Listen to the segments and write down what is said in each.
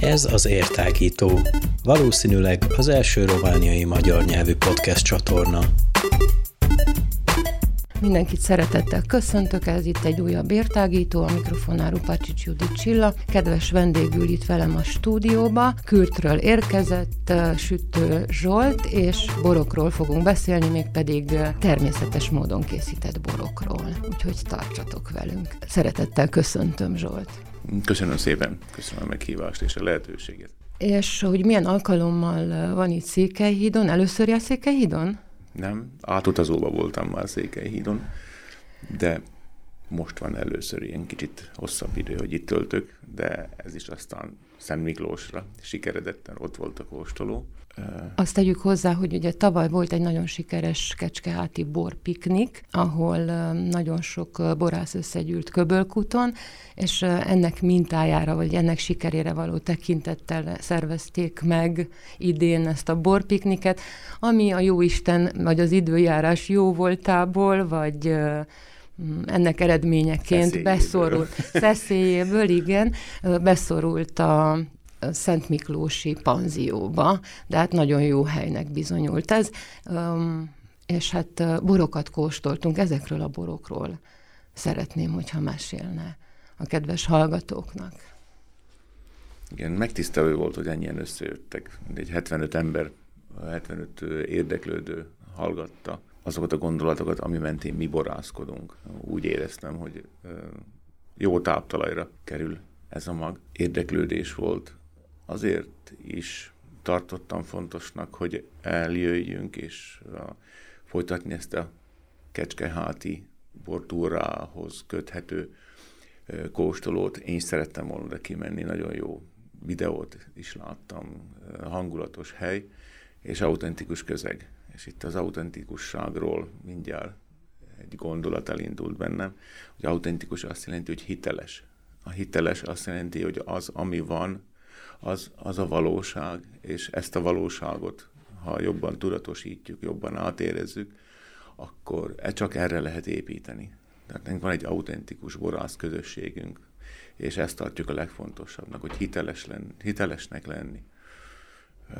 Ez az Értágító, valószínűleg az első romániai magyar nyelvű podcast csatorna. Mindenkit szeretettel köszöntök, ez itt egy újabb értágító, a mikrofonál Rupacsics Judit Csilla. Kedves vendégül itt velem a stúdióba, Kürtről érkezett Sütő Zsolt, és borokról fogunk beszélni, mégpedig természetes módon készített borokról. Úgyhogy tartsatok velünk. Szeretettel köszöntöm Zsolt. Köszönöm szépen, köszönöm a meghívást és a lehetőséget. És hogy milyen alkalommal van itt Székelyhídon? Először jár Székelyhídon? Nem, átutazóba voltam már Székelyhídon, de most van először ilyen kicsit hosszabb idő, hogy itt töltök, de ez is aztán Szent Miklósra sikeredetten ott volt a kóstoló. Azt tegyük hozzá, hogy ugye tavaly volt egy nagyon sikeres kecskeháti borpiknik, ahol nagyon sok borász összegyűlt Köbölkuton, és ennek mintájára, vagy ennek sikerére való tekintettel szervezték meg idén ezt a borpikniket, ami a jóisten, vagy az időjárás jó voltából, vagy ennek eredményeként Szeszélyéből. beszorult, szeszélyéből, igen, beszorult a Szent Miklósi panzióba, de hát nagyon jó helynek bizonyult ez, és hát borokat kóstoltunk, ezekről a borokról szeretném, hogyha mesélne a kedves hallgatóknak. Igen, megtisztelő volt, hogy ennyien összejöttek. Egy 75 ember, 75 érdeklődő hallgatta azokat a gondolatokat, ami mentén mi borászkodunk. Úgy éreztem, hogy jó táptalajra kerül ez a mag. Érdeklődés volt. Azért is tartottam fontosnak, hogy eljöjjünk, és folytatni ezt a kecskeháti bortúrához köthető kóstolót. Én szerettem volna oda kimenni, nagyon jó videót is láttam, hangulatos hely, és autentikus közeg. És itt az autentikusságról mindjárt egy gondolat elindult bennem, hogy autentikus azt jelenti, hogy hiteles. A hiteles azt jelenti, hogy az, ami van, az, az a valóság, és ezt a valóságot, ha jobban tudatosítjuk, jobban átérezzük, akkor e csak erre lehet építeni. Tehát van egy autentikus borász közösségünk, és ezt tartjuk a legfontosabbnak, hogy hiteles lenni, hitelesnek lenni.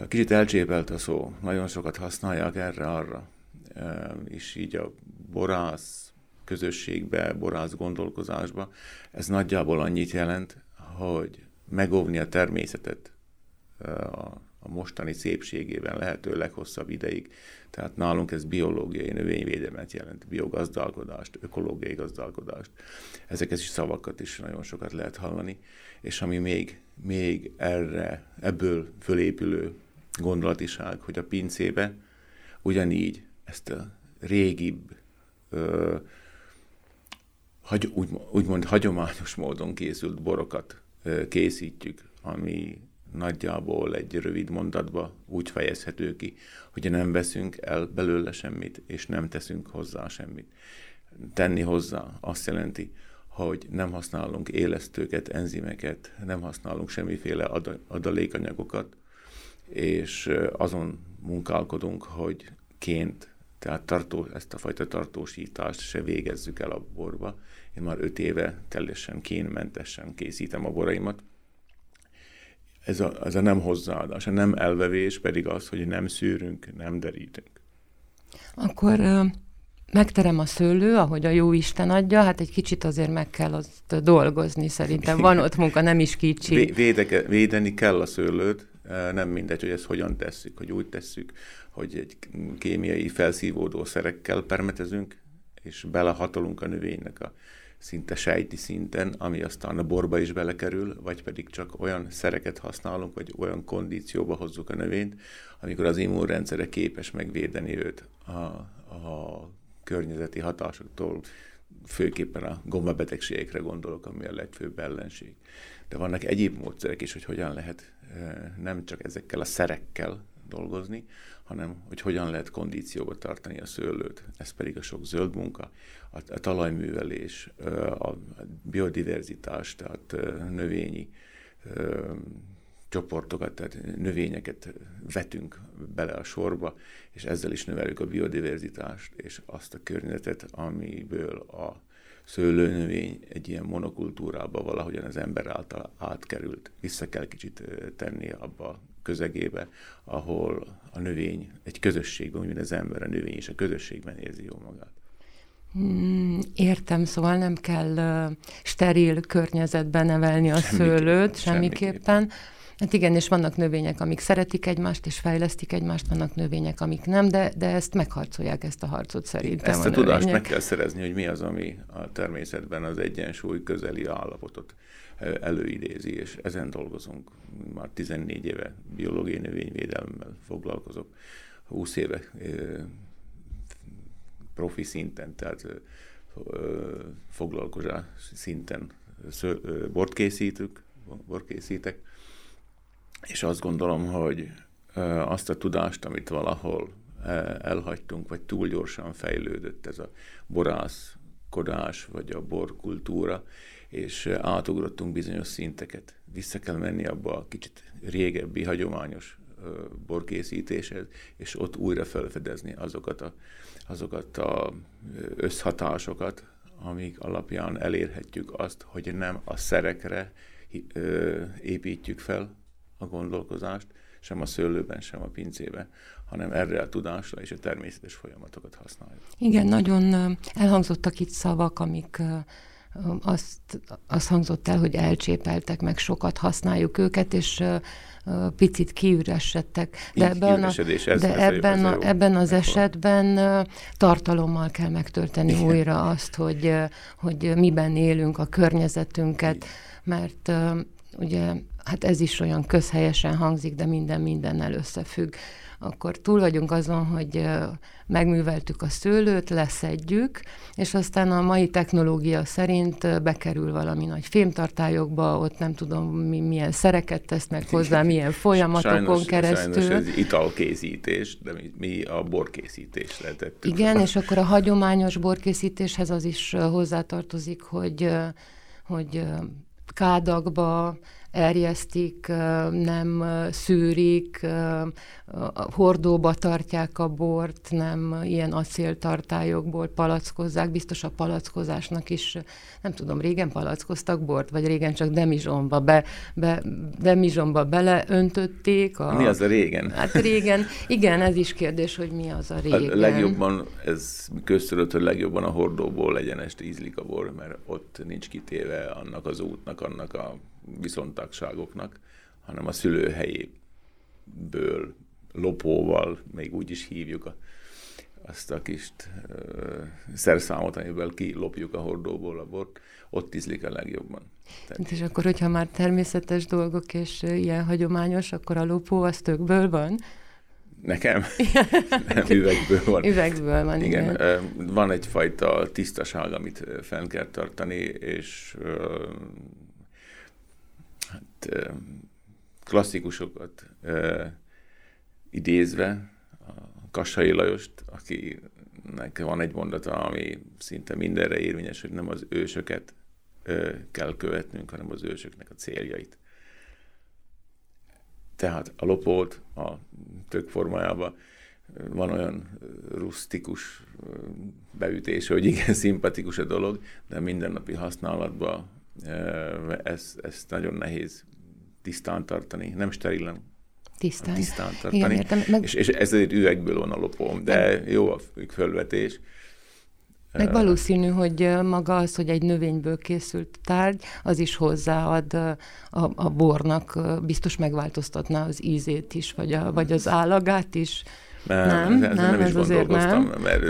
Kicsit elcsépelt a szó, nagyon sokat használják erre-arra, és így a borász közösségbe, borász gondolkozásba, ez nagyjából annyit jelent, hogy megóvni a természetet a, a mostani szépségében lehető leghosszabb ideig. Tehát nálunk ez biológiai növényvédelmet jelent, biogazdálkodást, ökológiai gazdálkodást. Ezeket is szavakat is nagyon sokat lehet hallani. És ami még, még erre, ebből fölépülő gondolatiság, hogy a pincébe ugyanígy ezt a régibb, ö, hagy, úgy, úgymond hagyományos módon készült borokat készítjük, ami nagyjából egy rövid mondatba úgy fejezhető ki, hogy nem veszünk el belőle semmit, és nem teszünk hozzá semmit. Tenni hozzá azt jelenti, hogy nem használunk élesztőket, enzimeket, nem használunk semmiféle adalékanyagokat, és azon munkálkodunk, hogy ként, tehát tartó, ezt a fajta tartósítást se végezzük el a borba. Én már öt éve teljesen kénmentesen készítem a boraimat. Ez a, ez a nem hozzáadás, a nem elvevés pedig az, hogy nem szűrünk, nem derítünk. Akkor megterem a szőlő, ahogy a jó Isten adja, hát egy kicsit azért meg kell azt dolgozni szerintem. Van ott munka, nem is kicsi. Védeke, védeni kell a szőlőt, nem mindegy, hogy ezt hogyan tesszük, hogy úgy tesszük, hogy egy kémiai felszívódó szerekkel permetezünk, és belehatolunk a növénynek a szinte sejti szinten, ami aztán a borba is belekerül, vagy pedig csak olyan szereket használunk, vagy olyan kondícióba hozzuk a növényt, amikor az immunrendszere képes megvédeni őt a, a környezeti hatásoktól, főképpen a gombabetegségekre gondolok, ami a legfőbb ellenség. De vannak egyéb módszerek is, hogy hogyan lehet nem csak ezekkel a szerekkel dolgozni, hanem hogy hogyan lehet kondícióba tartani a szőlőt. Ez pedig a sok zöld munka, a, talajművelés, a biodiverzitás, tehát növényi csoportokat, tehát növényeket vetünk bele a sorba, és ezzel is növeljük a biodiverzitást, és azt a környezetet, amiből a szőlőnövény egy ilyen monokultúrába valahogyan az ember által átkerült. Vissza kell kicsit tenni abba közegébe, ahol a növény egy közösségben, úgy mint az ember, a növény és a közösségben érzi jól magát. Hmm, értem, szóval nem kell uh, steril környezetben nevelni a semmiképpen, szőlőt semmiképpen. semmiképpen Hát igen, és vannak növények, amik szeretik egymást, és fejlesztik egymást, vannak növények, amik nem, de, de ezt megharcolják, ezt a harcot szerintem. Ezt a, a tudást meg kell szerezni, hogy mi az, ami a természetben az egyensúly közeli állapotot előidézi, és ezen dolgozunk. Már 14 éve biológiai növényvédelemmel foglalkozok, 20 éve profi szinten, tehát foglalkozás szinten bort készítünk, bort készítek, és azt gondolom, hogy azt a tudást, amit valahol elhagytunk, vagy túl gyorsan fejlődött ez a borászkodás, vagy a borkultúra, és átugrottunk bizonyos szinteket. Vissza kell menni abba a kicsit régebbi, hagyományos borkészítéshez, és ott újra felfedezni azokat a, azokat a összhatásokat, amik alapján elérhetjük azt, hogy nem a szerekre építjük fel, a gondolkozást, sem a szőlőben, sem a pincébe, hanem erre a tudásra és a természetes folyamatokat használjuk. Igen, nagyon elhangzottak itt szavak, amik azt, azt hangzott el, hogy elcsépeltek, meg sokat használjuk őket, és picit kiüresedtek. De ebben, a, de ez ebben, a, ebben az esetben tartalommal kell megtölteni Igen. újra azt, hogy, hogy miben élünk a környezetünket, mert ugye hát ez is olyan közhelyesen hangzik, de minden mindennel összefügg. Akkor túl vagyunk azon, hogy megműveltük a szőlőt, leszedjük, és aztán a mai technológia szerint bekerül valami nagy fémtartályokba, ott nem tudom, mi, milyen szereket tesznek hozzá, milyen folyamatokon sajnos, keresztül. Sajnos ez italkészítés, de mi, mi a borkészítés lehetett. Igen, és akkor a hagyományos borkészítéshez az is hozzátartozik, hogy, hogy kádakba, erjesztik, nem szűrik, hordóba tartják a bort, nem ilyen acéltartályokból palackozzák. Biztos a palackozásnak is, nem tudom, régen palackoztak bort, vagy régen csak demizsomba, be, be, demizsomba beleöntötték. A, mi az a régen? Hát régen, igen, ez is kérdés, hogy mi az a régen. A legjobban, ez köztudott, hogy legjobban a hordóból legyenest ízlik a bor, mert ott nincs kitéve annak az útnak, annak a viszontagságoknak, hanem a szülőhelyéből lopóval, még úgy is hívjuk a, azt a kis uh, szerszámot, amiből kilopjuk a hordóból a bort, ott ízlik a legjobban. Tehát... És akkor, hogyha már természetes dolgok és ilyen hagyományos, akkor a lopó az tökből van? Nekem? Nem, üvegből van. Üvegből van, igen. igen. Van egyfajta tisztaság, amit fenn kell tartani, és hát, klasszikusokat idézve, a Kassai Lajost, akinek van egy mondata, ami szinte mindenre érvényes, hogy nem az ősöket kell követnünk, hanem az ősöknek a céljait. Tehát a lopót a tök formájában van olyan rustikus beütés, hogy igen, szimpatikus a dolog, de mindennapi használatban ezt, ezt nagyon nehéz tisztán tartani, nem sterilen, tisztán, tisztán tartani. Igen, értem. Meg... És, és ez egy üvegből van a lopóm, de meg... jó a fölvetés. Meg valószínű, hogy maga az, hogy egy növényből készült tárgy, az is hozzáad a, a bornak, biztos megváltoztatná az ízét is, vagy, a, vagy az állagát is. Nem, nem, nem, nem is gondolkoztam, nem. mert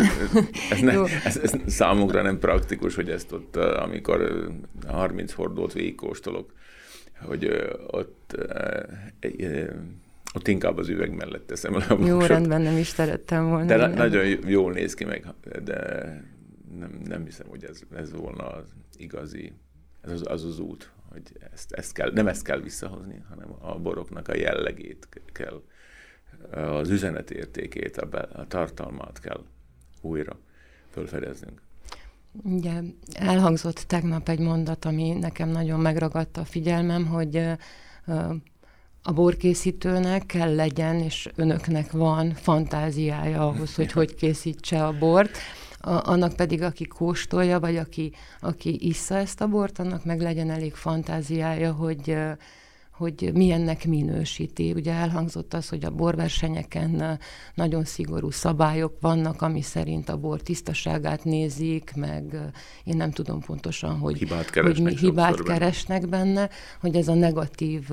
ez, ne, ez, ez számunkra nem praktikus, hogy ezt ott, amikor 30 hordót végigkóstolok, hogy ott ott inkább az üveg mellett teszem le a Jó, rendben, nem is szerettem volna. De nem. nagyon jól néz ki meg, de nem, nem hiszem, hogy ez, ez volna az igazi, ez az az, az út, hogy ezt, ezt kell, nem ezt kell visszahozni, hanem a boroknak a jellegét kell, az üzenetértékét, a, be, a tartalmát kell újra fölfedeznünk. Ugye elhangzott tegnap egy mondat, ami nekem nagyon megragadta a figyelmem, hogy a borkészítőnek kell legyen, és önöknek van fantáziája ahhoz, hogy hogy készítse a bort, a, annak pedig, aki kóstolja, vagy aki, aki issza ezt a bort, annak meg legyen elég fantáziája, hogy hogy milyennek minősíti. Ugye elhangzott az, hogy a borversenyeken nagyon szigorú szabályok vannak, ami szerint a bor tisztaságát nézik, meg én nem tudom pontosan, hogy hibát keresnek, hogy mi hibát keresnek benne, hogy ez a negatív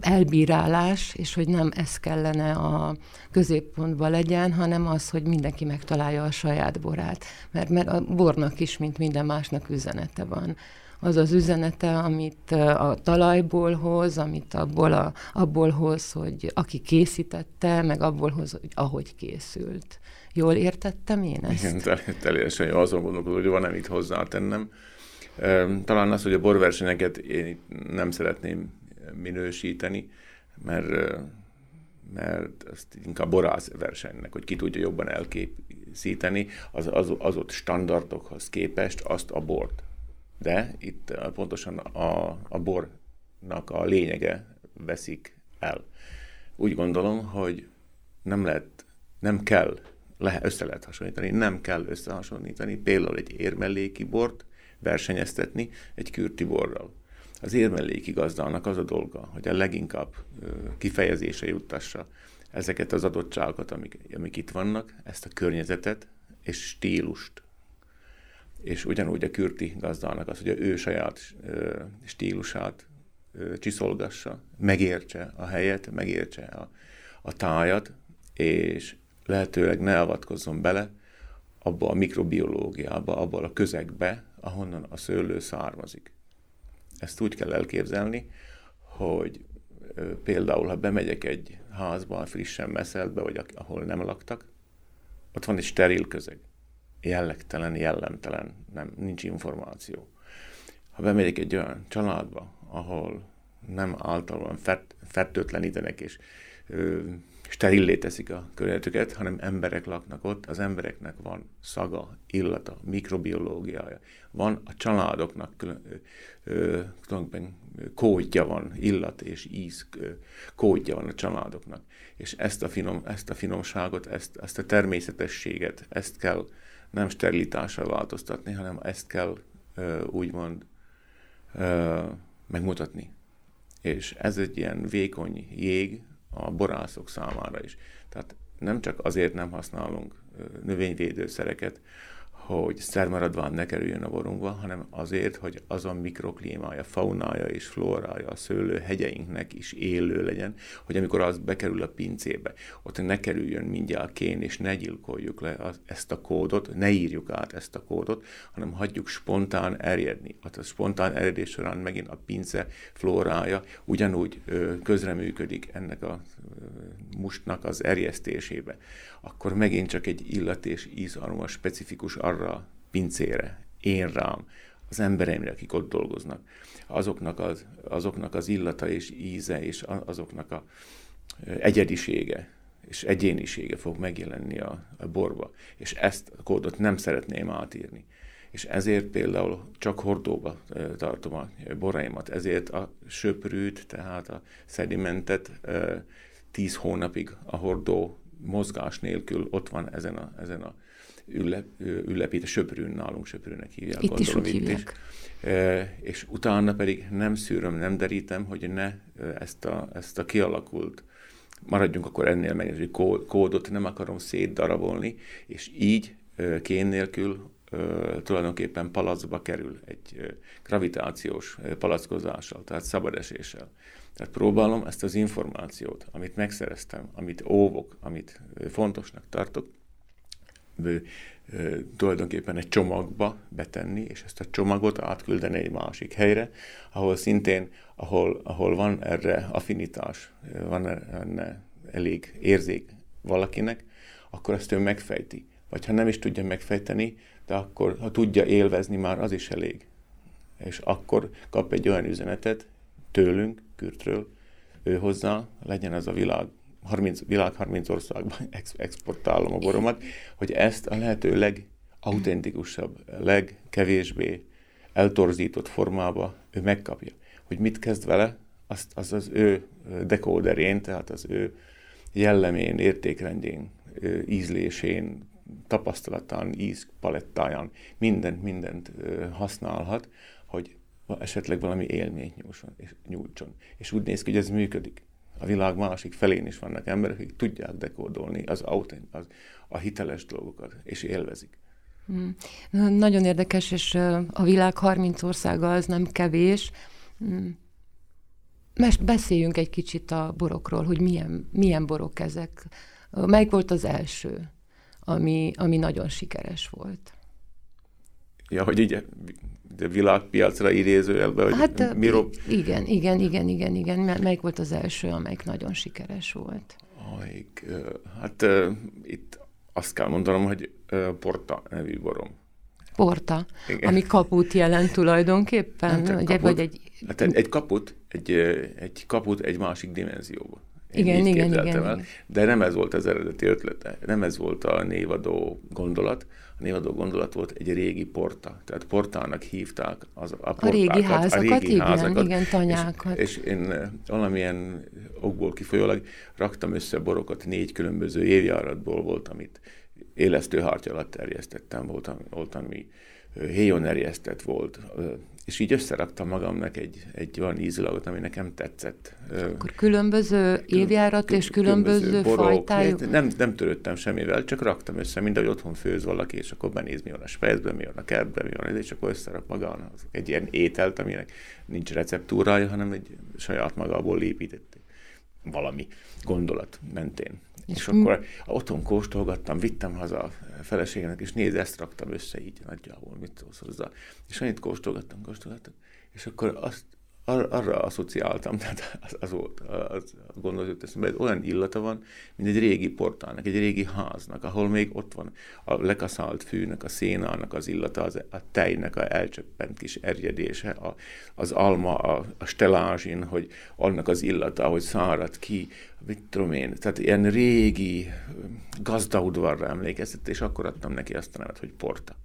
elbírálás, és hogy nem ez kellene a középpontban legyen, hanem az, hogy mindenki megtalálja a saját borát. Mert, mert a bornak is, mint minden másnak üzenete van az az üzenete, amit a talajból hoz, amit abból, a, abból hoz, hogy aki készítette, meg abból hoz, hogy ahogy készült. Jól értettem én ezt? Igen, teljesen jó. Azon gondolkodom, hogy van-e mit hozzátennem. Talán az, hogy a borversenyeket én nem szeretném minősíteni, mert mert ezt inkább borász versenynek, hogy ki tudja jobban elkészíteni az, az, az ott standardokhoz képest azt a bort de itt eh, pontosan a, a bornak a lényege veszik el. Úgy gondolom, hogy nem lehet, nem kell, le, össze lehet hasonlítani, nem kell összehasonlítani például egy érmelléki bort versenyeztetni egy kürti borral. Az érmelléki gazdának az a dolga, hogy a leginkább kifejezése juttassa ezeket az adottságokat, amik, amik itt vannak, ezt a környezetet és stílust és ugyanúgy a kürti gazdának az, hogy ő saját stílusát csiszolgassa, megértse a helyet, megértse a, a tájat, és lehetőleg ne avatkozzon bele abba a mikrobiológiába, abba a közegbe, ahonnan a szőlő származik. Ezt úgy kell elképzelni, hogy például, ha bemegyek egy házba, frissen meszeltbe, vagy ahol nem laktak, ott van egy steril közeg jellegtelen, jellemtelen, nem, nincs információ. Ha bemegyek egy olyan családba, ahol nem általában fett, fertőtlenítenek és ö, sterillé teszik a környezetüket, hanem emberek laknak ott, az embereknek van szaga, illata, mikrobiológiája, van a családoknak külön, ö, kódja van, illat és íz ö, kódja van a családoknak. És ezt a, finom, ezt a finomságot, ezt, ezt a természetességet, ezt kell nem sterilitásra változtatni, hanem ezt kell úgymond megmutatni. És ez egy ilyen vékony jég a borászok számára is. Tehát nem csak azért nem használunk növényvédőszereket, hogy szermaradván ne kerüljön a borunkba, hanem azért, hogy az a mikroklímája, faunája és flórája a szőlő hegyeinknek is élő legyen, hogy amikor az bekerül a pincébe, ott ne kerüljön mindjárt kén, és ne gyilkoljuk le az, ezt a kódot, ne írjuk át ezt a kódot, hanem hagyjuk spontán erjedni. Hát a spontán eredés során megint a pince flórája ugyanúgy ö, közreműködik ennek a ö, mustnak az erjesztésébe. Akkor megint csak egy illat és ízaroma specifikus arra pincére, én rám, az embereimre, akik ott dolgoznak, azoknak az, azoknak az illata és íze, és azoknak a egyedisége és egyénisége fog megjelenni a, a borba. És ezt a kódot nem szeretném átírni. És ezért például csak hordóba tartom a boraimat, ezért a söprűt, tehát a szedimentet tíz hónapig a hordó mozgás nélkül ott van ezen a, ezen a üllep, a söprűn, nálunk söprűnek hívják. Itt gondolom, is úgy itt hívják. Is. E, és utána pedig nem szűröm, nem derítem, hogy ne ezt a, ezt a kialakult, maradjunk akkor ennél meg, hogy kódot nem akarom szétdarabolni, és így kén nélkül tulajdonképpen palacba kerül egy gravitációs palackozással, tehát szabadeséssel. Tehát próbálom ezt az információt, amit megszereztem, amit óvok, amit fontosnak tartok, tulajdonképpen egy csomagba betenni, és ezt a csomagot átküldeni egy másik helyre, ahol szintén, ahol, ahol van erre affinitás, van erre elég érzék valakinek, akkor azt ő megfejti. Vagy ha nem is tudja megfejteni, de akkor, ha tudja élvezni, már az is elég. És akkor kap egy olyan üzenetet tőlünk, Kürtről, ő hozzá, legyen ez a világ 30, világ 30 országban ex- exportálom a boromat, hogy ezt a lehető legautentikusabb, legkevésbé eltorzított formába ő megkapja. Hogy mit kezd vele, azt, az az ő dekóderén, tehát az ő jellemén, értékrendjén, ízlésén, tapasztalatán, ízpalettáján mindent, mindent használhat, esetleg valami élményt nyújtson, és, nyújtson. És úgy néz ki, hogy ez működik. A világ másik felén is vannak emberek, akik tudják dekódolni az, autent, az a hiteles dolgokat, és élvezik. Mm. Nagyon érdekes, és a világ 30 országa az nem kevés. Mm. Most beszéljünk egy kicsit a borokról, hogy milyen, milyen borok ezek. Melyik volt az első, ami, ami nagyon sikeres volt? Ja, hogy így de világpiacra idézőjelbe, hogy hát, miről... Igen, igen, igen, igen, igen. Melyik volt az első, amelyik nagyon sikeres volt? Amelyik, hát itt azt kell mondanom, hogy Porta nevű borom. Porta, Igen. ami kaput jelent tulajdonképpen? Nem kaput, vagy egy... Hát egy, egy kaput, egy, egy kaput egy másik dimenzióba. Én igen, igen, igen, el, igen. De nem ez volt az eredeti ötlete, nem ez volt a névadó gondolat. A névadó gondolat volt egy régi porta. Tehát portának hívták az, a portákat. A régi házakat, a régi igen, házakat, igen, tanyákat. És, és én valamilyen okból kifolyólag raktam össze borokat, négy különböző évjáratból volt, amit élesztő harty alatt terjesztettem, volt, volt ami héjon erjesztett volt, és így összeraktam magamnak egy, egy olyan ízlagot, ami nekem tetszett. Akkor különböző évjárat és különböző, különböző fajtájú? Nem, nem törődtem semmivel, csak raktam össze, mind ahogy otthon főz valaki, és akkor benéz, mi van a spejzben, mi van a kertben, mi van, és akkor összerak magának egy ilyen ételt, aminek nincs receptúrája, hanem egy saját magából épített valami gondolat mentén. És, akkor otthon kóstolgattam, vittem haza a feleségenek, és nézd, ezt raktam össze így nagyjából, mit szólsz hozzá. És annyit kóstolgattam, kóstolgattam, és akkor azt ar- arra asszociáltam, tehát az, az volt az, a gondolat eszembe, hogy olyan illata van, mint egy régi portálnak, egy régi háznak, ahol még ott van a lekaszált fűnek, a szénának az illata, az, a tejnek a elcsöppent kis erjedése, a, az alma, a, a stelázsin, hogy annak az illata, hogy szárad ki, mit tudom én, tehát ilyen régi gazdaudvarra emlékeztet, és akkor adtam neki azt a nevet, hogy porta.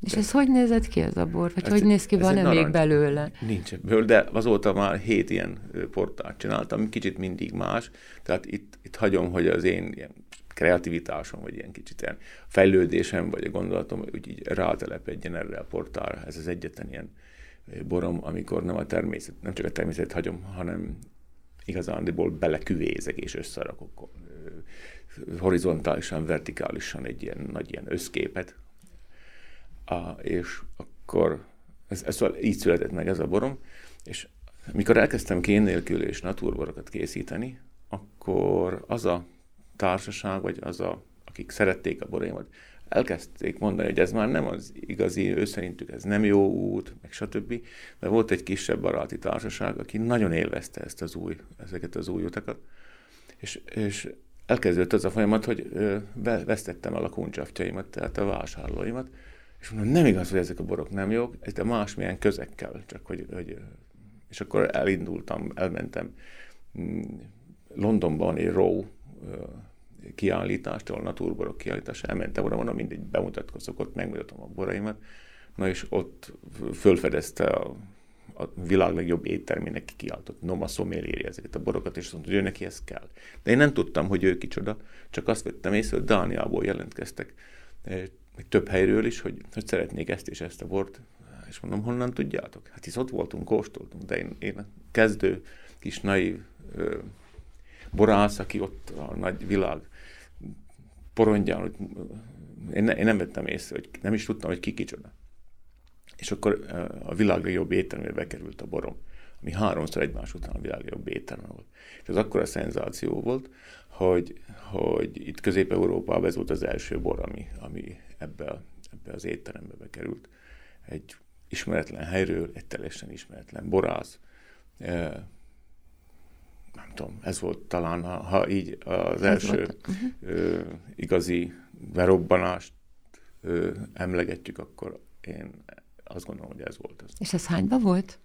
És ez hogy nézett ki ez a bor? Vagy ez, hogy néz ki, van-e még belőle? Nincs ebből, de azóta már hét ilyen portát csináltam, kicsit mindig más, tehát itt, itt hagyom, hogy az én ilyen kreativitásom, vagy ilyen kicsit ilyen fejlődésem, vagy a gondolatom, úgy így rátelepedjen erre a portára. Ez az egyetlen ilyen borom, amikor nem a természet, nem csak a természetet hagyom, hanem igazándiból beleküvézek és összerakok horizontálisan, vertikálisan egy ilyen nagy ilyen összképet, a, és akkor ez, ez szóval így született meg ez a borom, és mikor elkezdtem kén nélkül és naturborokat készíteni, akkor az a társaság, vagy az a, akik szerették a boraimat, elkezdték mondani, hogy ez már nem az igazi, ő szerintük ez nem jó út, meg stb. De volt egy kisebb baráti társaság, aki nagyon élvezte ezt az új, ezeket az új utakat, és, és elkezdődött az a folyamat, hogy ö, vesztettem el a kuncsaftjaimat, tehát a vásárlóimat, és mondom, nem igaz, hogy ezek a borok nem jók, ez de másmilyen közekkel, csak hogy, hogy és akkor elindultam, elmentem mm, Londonban egy Row kiállítást, ahol naturborok kiállítása, elmentem oda, mondom, mindegy, bemutatkozok, ott megmutatom a boraimat, na és ott fölfedezte a, a világ legjobb éttermének kiáltott Noma Sommelier ezeket a borokat, és azt mondta, hogy ő neki ez kell. De én nem tudtam, hogy ő kicsoda, csak azt vettem észre, hogy Dániából jelentkeztek meg több helyről is, hogy, hogy szeretnék ezt és ezt a bort, és mondom, honnan tudjátok? Hát hisz ott voltunk, kóstoltunk, de én, én kezdő, kis naív ö, borász, aki ott a nagy világ porondján, hogy én, ne, én nem vettem észre, hogy nem is tudtam, hogy ki kicsoda. És akkor a világ legjobb éttermébe bekerült a borom, ami háromszor egymás után a világ legjobb étterme volt. És az akkora szenzáció volt, hogy, hogy itt Közép-Európában ez volt az első bor, ami, ami ebbe, ebbe az étterembe bekerült. Egy ismeretlen helyről, egy teljesen ismeretlen borász. E, nem tudom, ez volt talán, ha, ha így az első uh-huh. igazi berobbanást ö, emlegetjük, akkor én azt gondolom, hogy ez volt az. És ez hányban volt?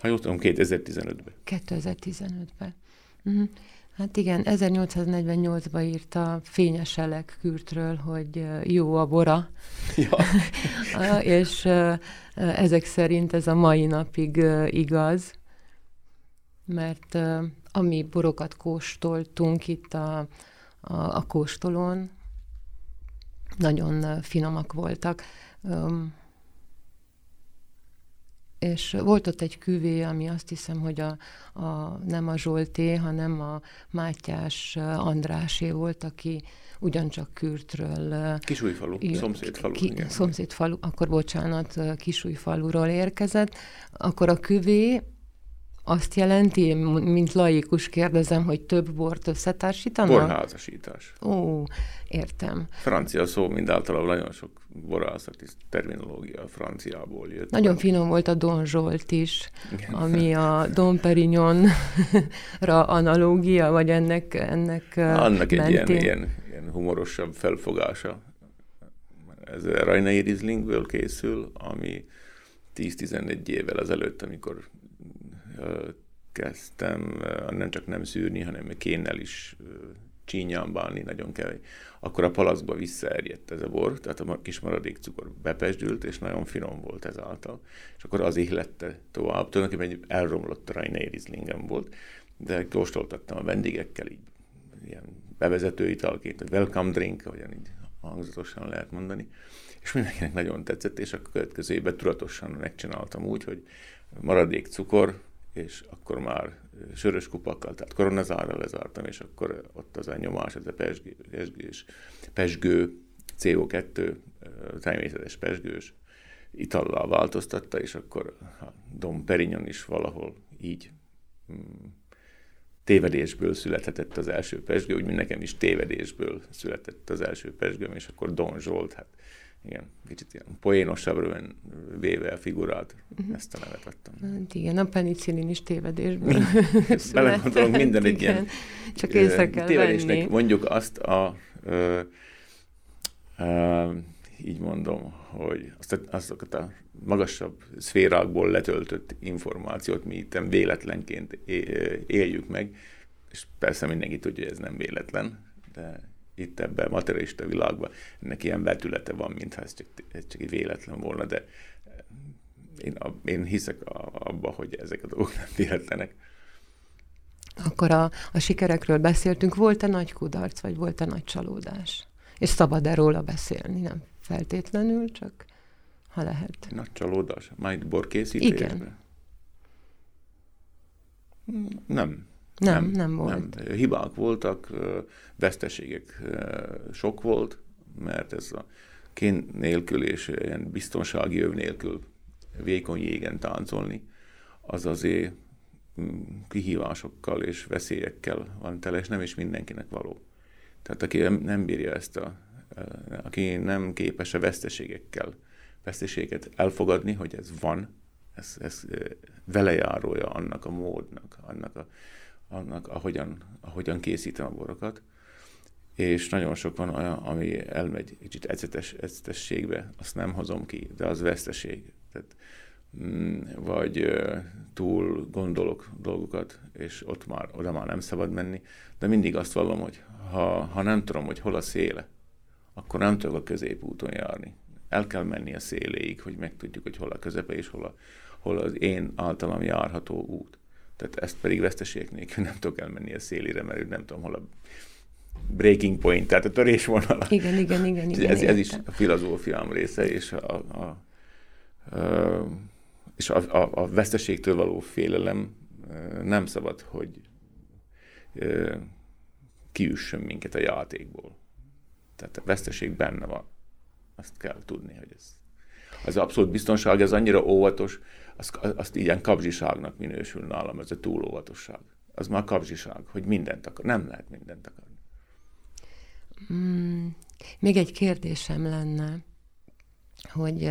Ha jól tudom, 2015-ben. 2015-ben. Uh-huh. Hát igen, 1848-ban írta Fényes Elek Kürtről, hogy jó a bora. Ja. és ezek szerint ez a mai napig igaz. mert ami borokat kóstoltunk itt a, a, a kóstolón, nagyon finomak voltak. És volt ott egy küvé, ami azt hiszem, hogy a, a, nem a Zsolté, hanem a Mátyás Andrásé volt, aki ugyancsak Kürtről... Kisújfalu, ír, szomszédfalu. Ki, igen. Szomszédfalu, akkor bocsánat, Kisújfaluról érkezett. Akkor a küvé azt jelenti, mint laikus kérdezem, hogy több bort összetársítanak? Borházasítás. Ó, értem. Francia szó mind általában nagyon sok borászati terminológia franciából jött. Nagyon finom volt a Don Zsolt is, Igen. ami a Don Perignonra analógia, vagy ennek, ennek Annak mentén. egy ilyen, ilyen, ilyen humorosabb felfogása. Ez a Rajnai Rieslingből készül, ami 10-11 évvel ezelőtt, amikor kezdtem nem csak nem szűrni, hanem kénnel is csínyán bánni, nagyon kell. Akkor a palaszba visszaerjedt ez a bor, tehát a kis maradék cukor bepesdült, és nagyon finom volt ezáltal. És akkor az ihlette tovább. Tulajdonképpen egy elromlott Rainer Rieslingem volt, de kóstoltattam a vendégekkel, így ilyen bevezető italként, vagy welcome drink, ahogyan így hangzatosan lehet mondani, és mindenkinek nagyon tetszett, és a következő évben tudatosan megcsináltam úgy, hogy maradék cukor, és akkor már sörös kupakkal, tehát koronazárral lezártam, és akkor ott az a nyomás, ez a pesgő, pesgős, pesgő CO2, természetes pesgős itallal változtatta, és akkor a Dom Perignon is valahol így mm, tévedésből születhetett az első pesgő, úgy, mint nekem is tévedésből született az első pesgőm, és akkor Don Zsolt, hát igen, kicsit ilyen poénosabbra véve a figurát, uh-huh. ezt a nevet adtam. Hát igen, a penicillin is tévedésből Belegondolom, minden egy ilyen Csak észre kell tévedésnek venni. mondjuk azt a ö, ö, így mondom, hogy azt, azokat a magasabb szférákból letöltött információt mi itt véletlenként éljük meg, és persze mindenki tudja, hogy ez nem véletlen, de itt ebben a materialista világban ennek ilyen vetülete van, mintha ez csak, ez csak egy véletlen volna, de én, a, én hiszek abba, hogy ezek a dolgok nem véletlenek. Akkor a, a sikerekről beszéltünk, volt-e nagy kudarc, vagy volt-e nagy csalódás? És szabad-e róla beszélni? Nem feltétlenül, csak ha lehet. Nagy csalódás? Majd borkészítésben? Igen. Nem. Nem, nem, nem volt. Nem. Hibák voltak, veszteségek sok volt, mert ez a kén nélkül és ilyen biztonsági öv nélkül vékony jégen táncolni, az azért mm, kihívásokkal és veszélyekkel van tele, és nem is mindenkinek való. Tehát aki nem bírja ezt a, aki nem képes a veszteségekkel, veszteséget elfogadni, hogy ez van, ez, ez velejárója annak a módnak, annak a annak, ahogyan, ahogyan készítem a borokat, és nagyon sok van olyan, ami elmegy kicsit ecetes, ecetességbe, azt nem hozom ki, de az veszteség. Tehát, mm, vagy túl gondolok dolgokat, és ott már, oda már nem szabad menni, de mindig azt vallom, hogy ha, ha nem tudom, hogy hol a széle, akkor nem tudok a középúton járni. El kell menni a széléig, hogy megtudjuk, hogy hol a közepe, és hol, a, hol az én általam járható út. Tehát ezt pedig veszteség nélkül nem tudok elmenni a szélére, mert nem tudom, hol a breaking point, tehát a törésvonal. Igen, igen, igen. igen ez, ez is a filozófiám része, és a, a, a, és a, a, a veszteségtől való félelem nem szabad, hogy kiüssön minket a játékból. Tehát a veszteség benne van. Azt kell tudni, hogy ez az abszolút biztonság, ez annyira óvatos, azt, azt ilyen kapzsiságnak minősül nálam, ez a túlóvatosság. Az már kapzsiság, hogy mindent akar. Nem lehet mindent akarni. Mm, még egy kérdésem lenne, hogy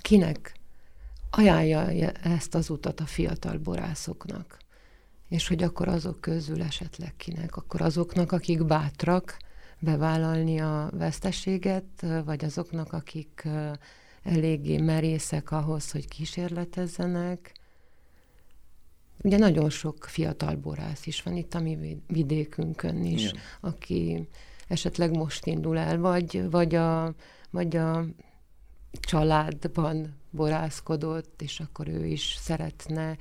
kinek ajánlja ezt az utat a fiatal borászoknak? És hogy akkor azok közül esetleg kinek? Akkor azoknak, akik bátrak bevállalni a veszteséget, vagy azoknak, akik eléggé merészek ahhoz, hogy kísérletezzenek. Ugye nagyon sok fiatal borász is van itt a mi vidékünkön is, Igen. aki esetleg most indul el, vagy, vagy, a, vagy a családban borászkodott, és akkor ő is szeretne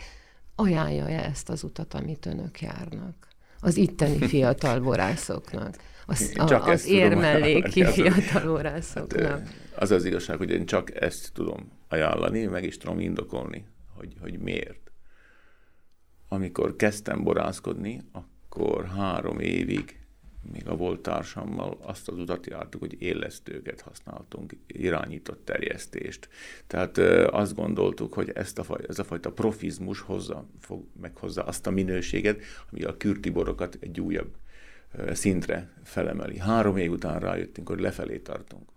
ajánlja -e ezt az utat, amit önök járnak? Az itteni fiatal borászoknak, az, a, az érmelléki fiatal borászoknak. Hát, az az igazság, hogy én csak ezt tudom ajánlani, meg is tudom indokolni, hogy, hogy miért. Amikor kezdtem borászkodni, akkor három évig még a volt társammal azt az utat jártuk, hogy élesztőket használtunk, irányított terjesztést. Tehát azt gondoltuk, hogy ezt a faj, ez a fajta profizmus hozza, fog, meghozza azt a minőséget, ami a kürtiborokat egy újabb szintre felemeli. Három év után rájöttünk, hogy lefelé tartunk.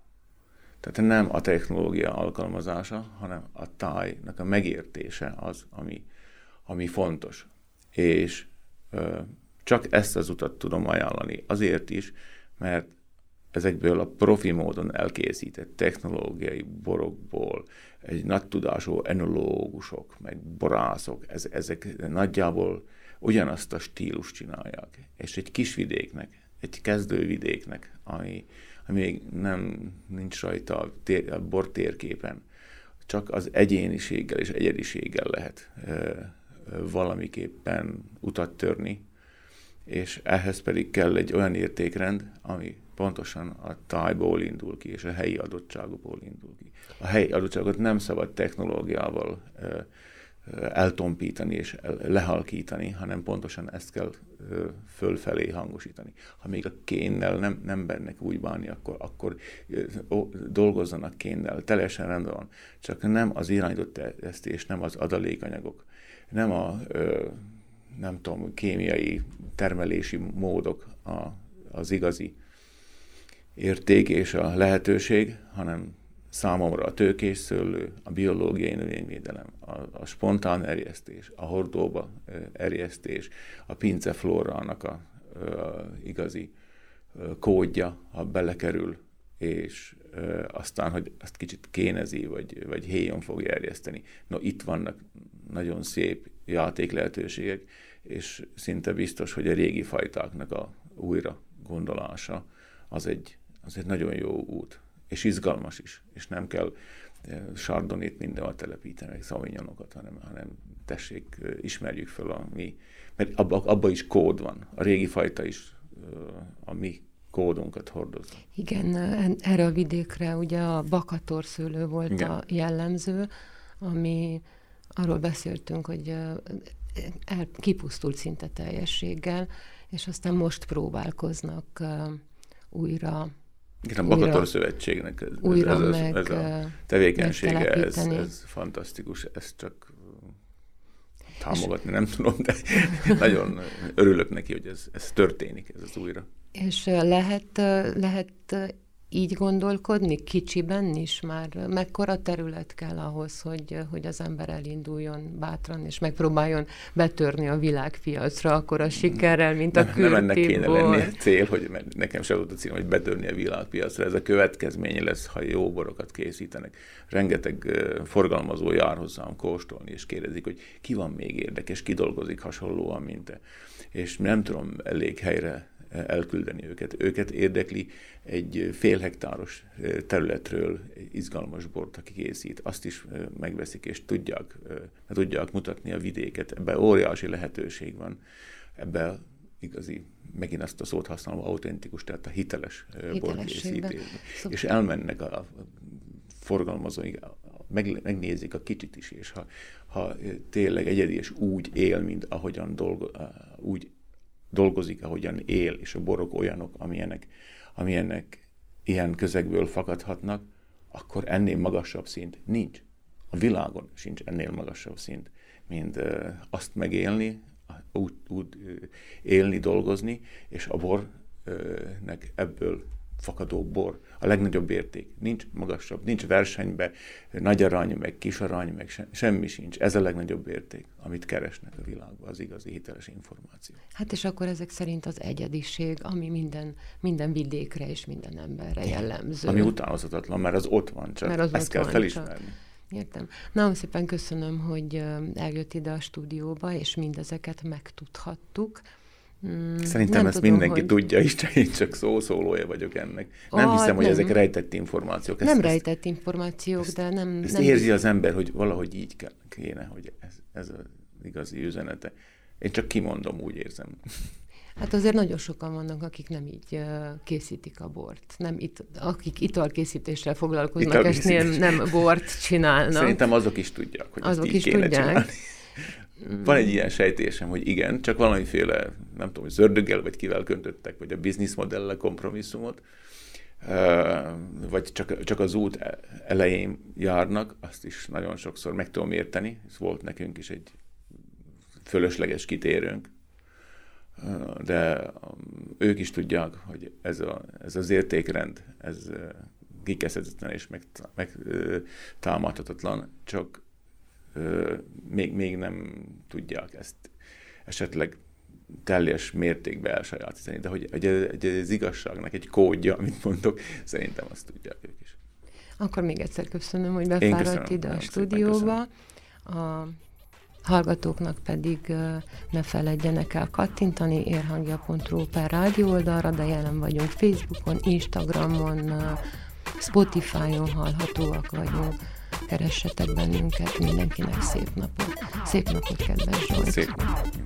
Tehát nem a technológia alkalmazása, hanem a tájnak a megértése az, ami, ami fontos. És csak ezt az utat tudom ajánlani. Azért is, mert ezekből a profi módon elkészített technológiai borokból egy nagy tudású enológusok, meg borászok, ez, ezek nagyjából ugyanazt a stílus csinálják. És egy kis vidéknek, egy kezdővidéknek, ami, ami még nem nincs rajta a, tér, a bor térképen, csak az egyéniséggel és egyediséggel lehet ö, valamiképpen utat törni, és ehhez pedig kell egy olyan értékrend, ami pontosan a tájból indul ki, és a helyi adottságokból indul ki. A helyi adottságot nem szabad technológiával eltompítani és lehalkítani, hanem pontosan ezt kell fölfelé hangosítani. Ha még a kénnel nem, nem bennek úgy bánni, akkor, akkor ó, dolgozzanak kénnel, teljesen rendben van. Csak nem az irányított és nem az adalékanyagok, nem a nem tudom, kémiai termelési módok a, az igazi érték és a lehetőség, hanem számomra a tőkés szőlő, a biológiai növényvédelem, a, a spontán erjesztés, a hordóba erjesztés, a pinceflórának a, a igazi kódja, ha belekerül, és aztán, hogy azt kicsit kénezi, vagy, vagy héjon fogja erjeszteni. No, itt vannak nagyon szép játék lehetőségek, és szinte biztos, hogy a régi fajtáknak a újra gondolása az egy, az egy nagyon jó út, és izgalmas is, és nem kell eh, sardonét mindenhol telepíteni, meg szavinyonokat, hanem, hanem tessék, eh, ismerjük fel a mi, mert abba, abba is kód van, a régi fajta is eh, a mi kódunkat hordozza. Igen, erre a vidékre ugye a bakatorszőlő volt Igen. a jellemző, ami arról beszéltünk, hogy el, kipusztult szinte teljességgel, és aztán most próbálkoznak újra igen, a Bakator Szövetségnek ez, újra ez, ez, meg, ez a tevékenysége, ez, ez fantasztikus, ezt csak támogatni nem tudom, de nagyon örülök neki, hogy ez, ez történik, ez az újra. És lehet, lehet így gondolkodni kicsiben is már? Mekkora terület kell ahhoz, hogy, hogy az ember elinduljon bátran, és megpróbáljon betörni a világpiacra akkor a sikerrel, mint a nem, nem ennek kéne lenni a cél, hogy nekem se volt a cél, hogy betörni a világpiacra. Ez a következménye lesz, ha jó borokat készítenek. Rengeteg forgalmazó jár hozzám kóstolni, és kérdezik, hogy ki van még érdekes, ki dolgozik hasonlóan, mint te. És nem tudom elég helyre elküldeni őket. Őket érdekli egy fél hektáros területről izgalmas bort, aki készít. Azt is megveszik, és tudják, tudják mutatni a vidéket. Ebben óriási lehetőség van. Ebben igazi, megint azt a szót használom, autentikus, tehát a hiteles borkészítés. Szóval. És elmennek a forgalmazói, meg, megnézik a kicsit is, és ha, ha tényleg egyedi és úgy él, mint ahogyan dolgo, úgy dolgozik, ahogyan él, és a borok olyanok, amilyenek, amilyenek ilyen közegből fakadhatnak, akkor ennél magasabb szint nincs. A világon sincs ennél magasabb szint, mint azt megélni, úgy, úgy élni, dolgozni, és a bornek ebből fakadó bor a legnagyobb érték. Nincs magasabb, nincs versenybe nagy arany, meg kis arany, meg se, semmi sincs. Ez a legnagyobb érték, amit keresnek a világban, az igazi hiteles információ. Hát és akkor ezek szerint az egyediség, ami minden, minden vidékre és minden emberre jellemző. Ami utánozhatatlan, mert az ott van, csak mert az ezt kell felismerni. Csak. Értem. Nagyon szépen köszönöm, hogy eljött ide a stúdióba, és mindezeket megtudhattuk. Hmm, Szerintem ezt tudom, mindenki hogy... tudja is, én csak szószólója vagyok ennek. Nem ah, hiszem, hogy nem. ezek rejtett információk. Ezt, nem rejtett információk, ezt, de nem... Ezt nem érzi az ember, hogy valahogy így kéne, hogy ez, ez a igazi üzenete. Én csak kimondom, úgy érzem. Hát azért nagyon sokan vannak, akik nem így készítik a bort. Nem it, akik italkészítéssel foglalkoznak, és nem, nem bort csinálnak. Szerintem azok is tudják, hogy azok is így tudják. csinálni. Van egy ilyen sejtésem, hogy igen, csak valamiféle, nem tudom, hogy zördöggel vagy kivel köntöttek, vagy a bizniszmodellel kompromisszumot, vagy csak, csak az út e- elején járnak, azt is nagyon sokszor meg tudom érteni. Ez volt nekünk is egy fölösleges kitérőnk, de ők is tudják, hogy ez, a, ez az értékrend, ez kikeszedetlen és megtámadhatatlan, meg, csak még, még nem tudják ezt esetleg teljes mértékben elsajátítani, de hogy, hogy ez, az igazságnak egy kódja, amit mondok, szerintem azt tudják ők is. Akkor még egyszer köszönöm, hogy befáradt ide a stúdióba. A hallgatóknak pedig ne feledjenek el kattintani érhangja.ru per rádió oldalra, de jelen vagyunk Facebookon, Instagramon, Spotify-on hallhatóak vagyunk keressetek bennünket, mindenkinek szép napot. Szép napot, kedves Zsolt. Szép napot.